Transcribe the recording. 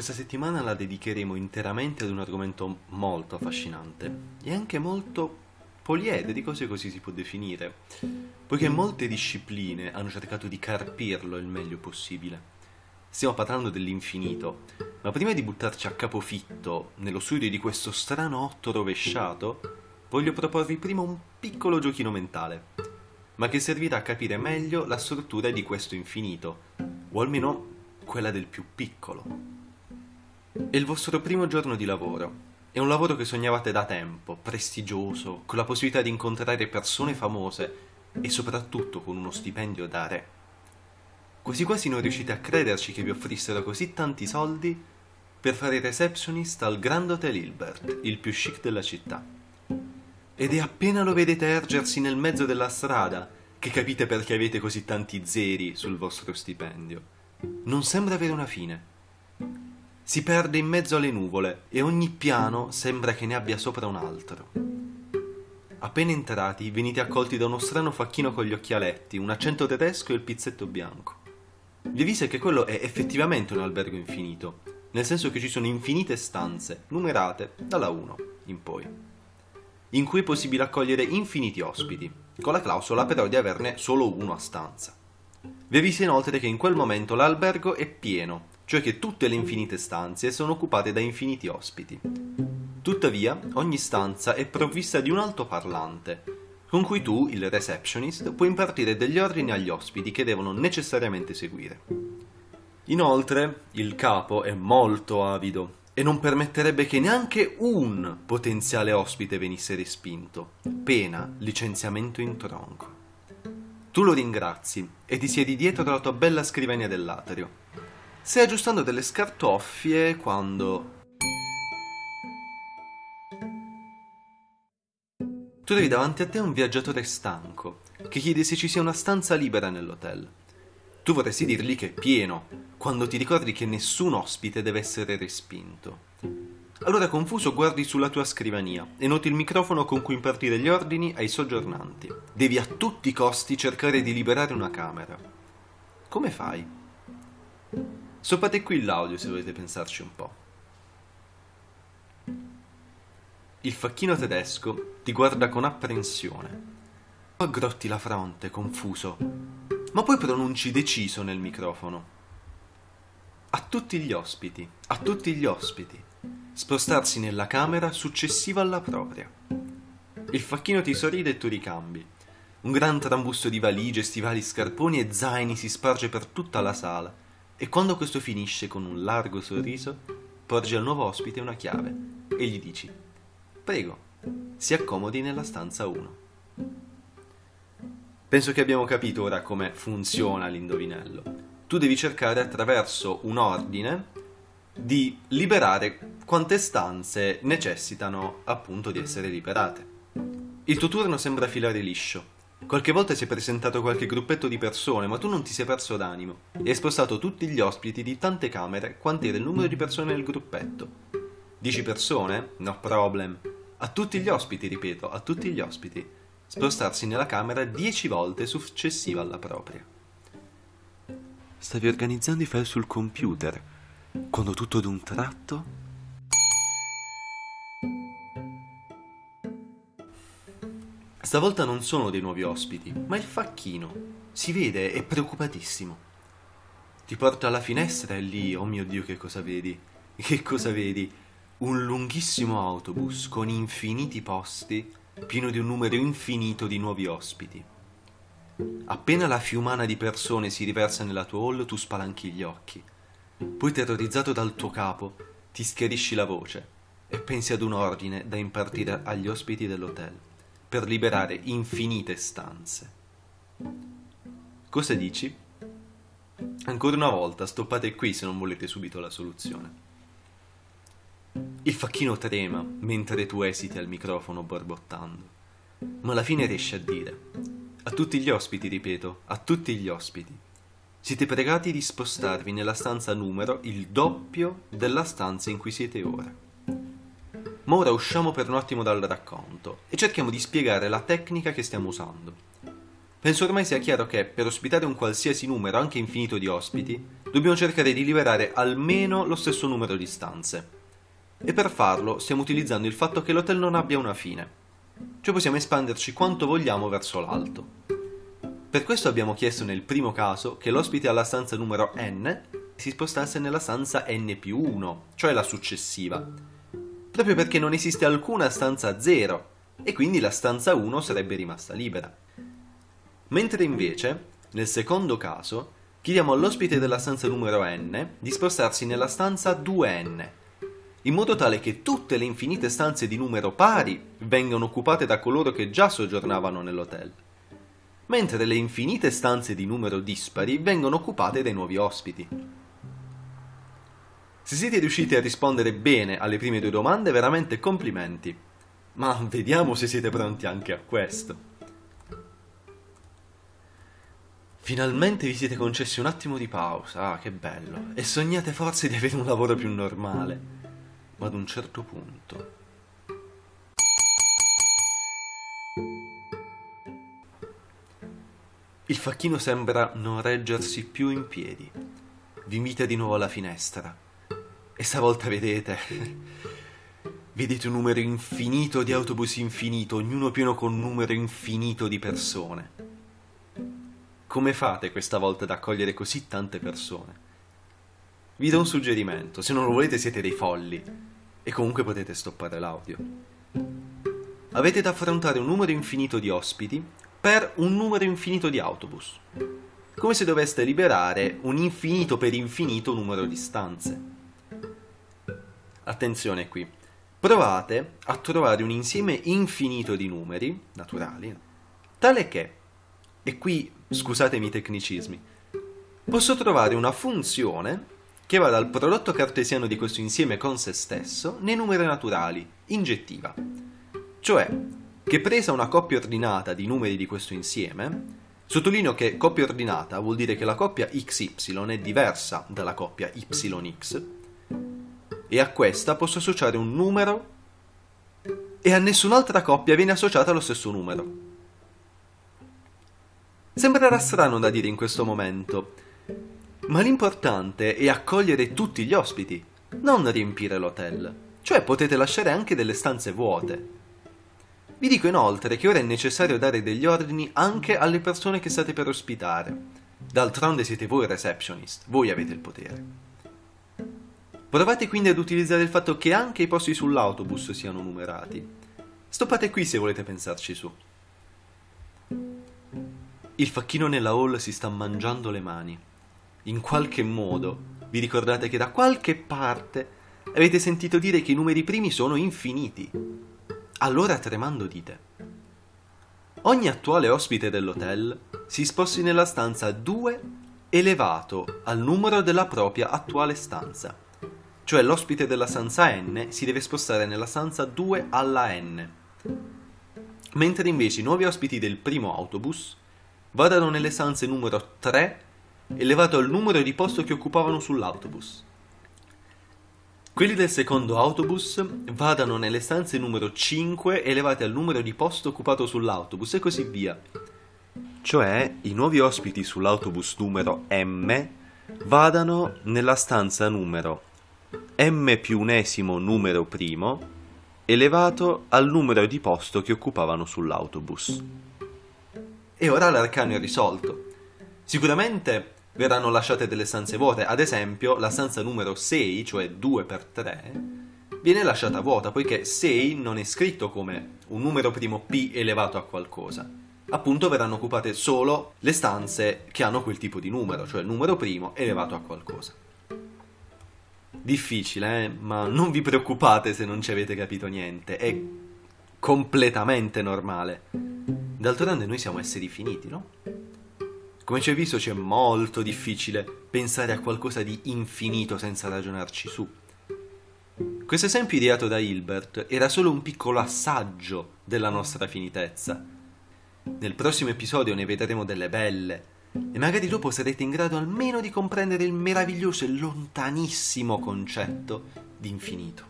Questa settimana la dedicheremo interamente ad un argomento molto affascinante e anche molto poliedrico, se così si può definire, poiché molte discipline hanno cercato di carpirlo il meglio possibile. Stiamo parlando dell'infinito, ma prima di buttarci a capofitto nello studio di questo strano otto rovesciato, voglio proporvi prima un piccolo giochino mentale, ma che servirà a capire meglio la struttura di questo infinito, o almeno quella del più piccolo. È il vostro primo giorno di lavoro. È un lavoro che sognavate da tempo, prestigioso, con la possibilità di incontrare persone famose e soprattutto con uno stipendio da re. Quasi quasi non riuscite a crederci che vi offrissero così tanti soldi per fare receptionist al Grand Hotel Hilbert, il più chic della città. Ed è appena lo vedete ergersi nel mezzo della strada che capite perché avete così tanti zeri sul vostro stipendio. Non sembra avere una fine. Si perde in mezzo alle nuvole e ogni piano sembra che ne abbia sopra un altro. Appena entrati, venite accolti da uno strano facchino con gli occhialetti, un accento tedesco e il pizzetto bianco. Vi avvisa che quello è effettivamente un albergo infinito, nel senso che ci sono infinite stanze, numerate dalla 1 in poi, in cui è possibile accogliere infiniti ospiti, con la clausola però di averne solo uno a stanza. Vi avvisa inoltre che in quel momento l'albergo è pieno, cioè che tutte le infinite stanze sono occupate da infiniti ospiti. Tuttavia, ogni stanza è provvista di un altoparlante, con cui tu, il receptionist, puoi impartire degli ordini agli ospiti che devono necessariamente seguire. Inoltre, il capo è molto avido e non permetterebbe che neanche un potenziale ospite venisse respinto, pena licenziamento in tronco. Tu lo ringrazi e ti siedi dietro la tua bella scrivania dell'atrio. Stai aggiustando delle scartoffie quando trovi davanti a te un viaggiatore stanco che chiede se ci sia una stanza libera nell'hotel. Tu vorresti dirgli che è pieno, quando ti ricordi che nessun ospite deve essere respinto. Allora confuso guardi sulla tua scrivania e noti il microfono con cui impartire gli ordini ai soggiornanti. Devi a tutti i costi cercare di liberare una camera. Come fai? Stoppate qui l'audio se volete pensarci un po'. Il facchino tedesco ti guarda con apprensione. Aggrotti la fronte, confuso, ma poi pronunci deciso nel microfono. A tutti gli ospiti, a tutti gli ospiti. Spostarsi nella camera successiva alla propria. Il facchino ti sorride e tu ricambi. Un gran trambusto di valigie, stivali, scarponi e zaini si sparge per tutta la sala e quando questo finisce con un largo sorriso, porgi al nuovo ospite una chiave e gli dici Prego, si accomodi nella stanza 1. Penso che abbiamo capito ora come funziona l'indovinello. Tu devi cercare attraverso un ordine di liberare quante stanze necessitano appunto di essere liberate. Il tuo turno sembra filare liscio. Qualche volta si è presentato qualche gruppetto di persone, ma tu non ti sei perso d'animo e hai spostato tutti gli ospiti di tante camere quant'era il numero di persone nel gruppetto. Dici persone? No problem. A tutti gli ospiti, ripeto, a tutti gli ospiti. Spostarsi nella camera dieci volte successiva alla propria. Stavi organizzando i file sul computer, quando tutto d'un tratto... Stavolta non sono dei nuovi ospiti, ma il facchino. Si vede, è preoccupatissimo. Ti porta alla finestra e lì, oh mio Dio, che cosa vedi? Che cosa vedi? un lunghissimo autobus con infiniti posti, pieno di un numero infinito di nuovi ospiti. Appena la fiumana di persone si riversa nella tua hall, tu spalanchi gli occhi. Poi, terrorizzato dal tuo capo, ti schiarisci la voce e pensi ad un ordine da impartire agli ospiti dell'hotel per liberare infinite stanze. Cosa dici? Ancora una volta, stoppate qui se non volete subito la soluzione. Il facchino trema mentre tu esiti al microfono borbottando, ma alla fine riesci a dire: A tutti gli ospiti, ripeto, a tutti gli ospiti. Siete pregati di spostarvi nella stanza numero il doppio della stanza in cui siete ora. Ma ora usciamo per un attimo dal racconto e cerchiamo di spiegare la tecnica che stiamo usando. Penso ormai sia chiaro che per ospitare un qualsiasi numero, anche infinito di ospiti, dobbiamo cercare di liberare almeno lo stesso numero di stanze. E per farlo stiamo utilizzando il fatto che l'hotel non abbia una fine, cioè possiamo espanderci quanto vogliamo verso l'alto. Per questo abbiamo chiesto nel primo caso che l'ospite alla stanza numero n si spostasse nella stanza n più 1, cioè la successiva, proprio perché non esiste alcuna stanza 0 e quindi la stanza 1 sarebbe rimasta libera. Mentre invece, nel secondo caso, chiediamo all'ospite della stanza numero n di spostarsi nella stanza 2n, in modo tale che tutte le infinite stanze di numero pari vengano occupate da coloro che già soggiornavano nell'hotel, mentre le infinite stanze di numero dispari vengono occupate dai nuovi ospiti. Se siete riusciti a rispondere bene alle prime due domande, veramente complimenti. Ma vediamo se siete pronti anche a questo. Finalmente vi siete concessi un attimo di pausa, ah che bello, e sognate forse di avere un lavoro più normale. Ma ad un certo punto... Il facchino sembra non reggersi più in piedi. Vi invita di nuovo alla finestra. E stavolta vedete... Vedete un numero infinito di autobus infinito, ognuno pieno con un numero infinito di persone. Come fate questa volta ad accogliere così tante persone? Vi do un suggerimento, se non lo volete siete dei folli e comunque potete stoppare l'audio. Avete da affrontare un numero infinito di ospiti per un numero infinito di autobus. Come se doveste liberare un infinito per infinito numero di stanze. Attenzione qui. Provate a trovare un insieme infinito di numeri naturali, tale che, e qui scusatemi i tecnicismi, posso trovare una funzione che va dal prodotto cartesiano di questo insieme con se stesso nei numeri naturali, ingettiva. Cioè, che presa una coppia ordinata di numeri di questo insieme, sottolineo che coppia ordinata vuol dire che la coppia XY è diversa dalla coppia YX, e a questa posso associare un numero e a nessun'altra coppia viene associata lo stesso numero. Sembrerà strano da dire in questo momento, ma l'importante è accogliere tutti gli ospiti, non riempire l'hotel. Cioè potete lasciare anche delle stanze vuote. Vi dico inoltre che ora è necessario dare degli ordini anche alle persone che state per ospitare. D'altronde siete voi receptionist, voi avete il potere. Provate quindi ad utilizzare il fatto che anche i posti sull'autobus siano numerati. Stoppate qui se volete pensarci su. Il facchino nella hall si sta mangiando le mani. In qualche modo vi ricordate che da qualche parte avete sentito dire che i numeri primi sono infiniti. Allora tremando dite. Ogni attuale ospite dell'hotel si sposti nella stanza 2 elevato al numero della propria attuale stanza. Cioè l'ospite della stanza n si deve spostare nella stanza 2 alla n. Mentre invece i nuovi ospiti del primo autobus vadano nelle stanze numero 3 elevato al numero di posto che occupavano sull'autobus. Quelli del secondo autobus vadano nelle stanze numero 5 elevate al numero di posto occupato sull'autobus e così via. Cioè, i nuovi ospiti sull'autobus numero M vadano nella stanza numero M più unesimo numero primo elevato al numero di posto che occupavano sull'autobus. E ora l'arcano è risolto. Sicuramente verranno lasciate delle stanze vuote. Ad esempio, la stanza numero 6, cioè 2x3, viene lasciata vuota poiché 6 non è scritto come un numero primo p elevato a qualcosa. Appunto verranno occupate solo le stanze che hanno quel tipo di numero, cioè il numero primo elevato a qualcosa. Difficile, eh? ma non vi preoccupate se non ci avete capito niente, è completamente normale. D'altronde noi siamo esseri finiti, no? Come ci hai visto c'è molto difficile pensare a qualcosa di infinito senza ragionarci su. Questo esempio ideato da Hilbert era solo un piccolo assaggio della nostra finitezza. Nel prossimo episodio ne vedremo delle belle e magari dopo sarete in grado almeno di comprendere il meraviglioso e lontanissimo concetto di infinito.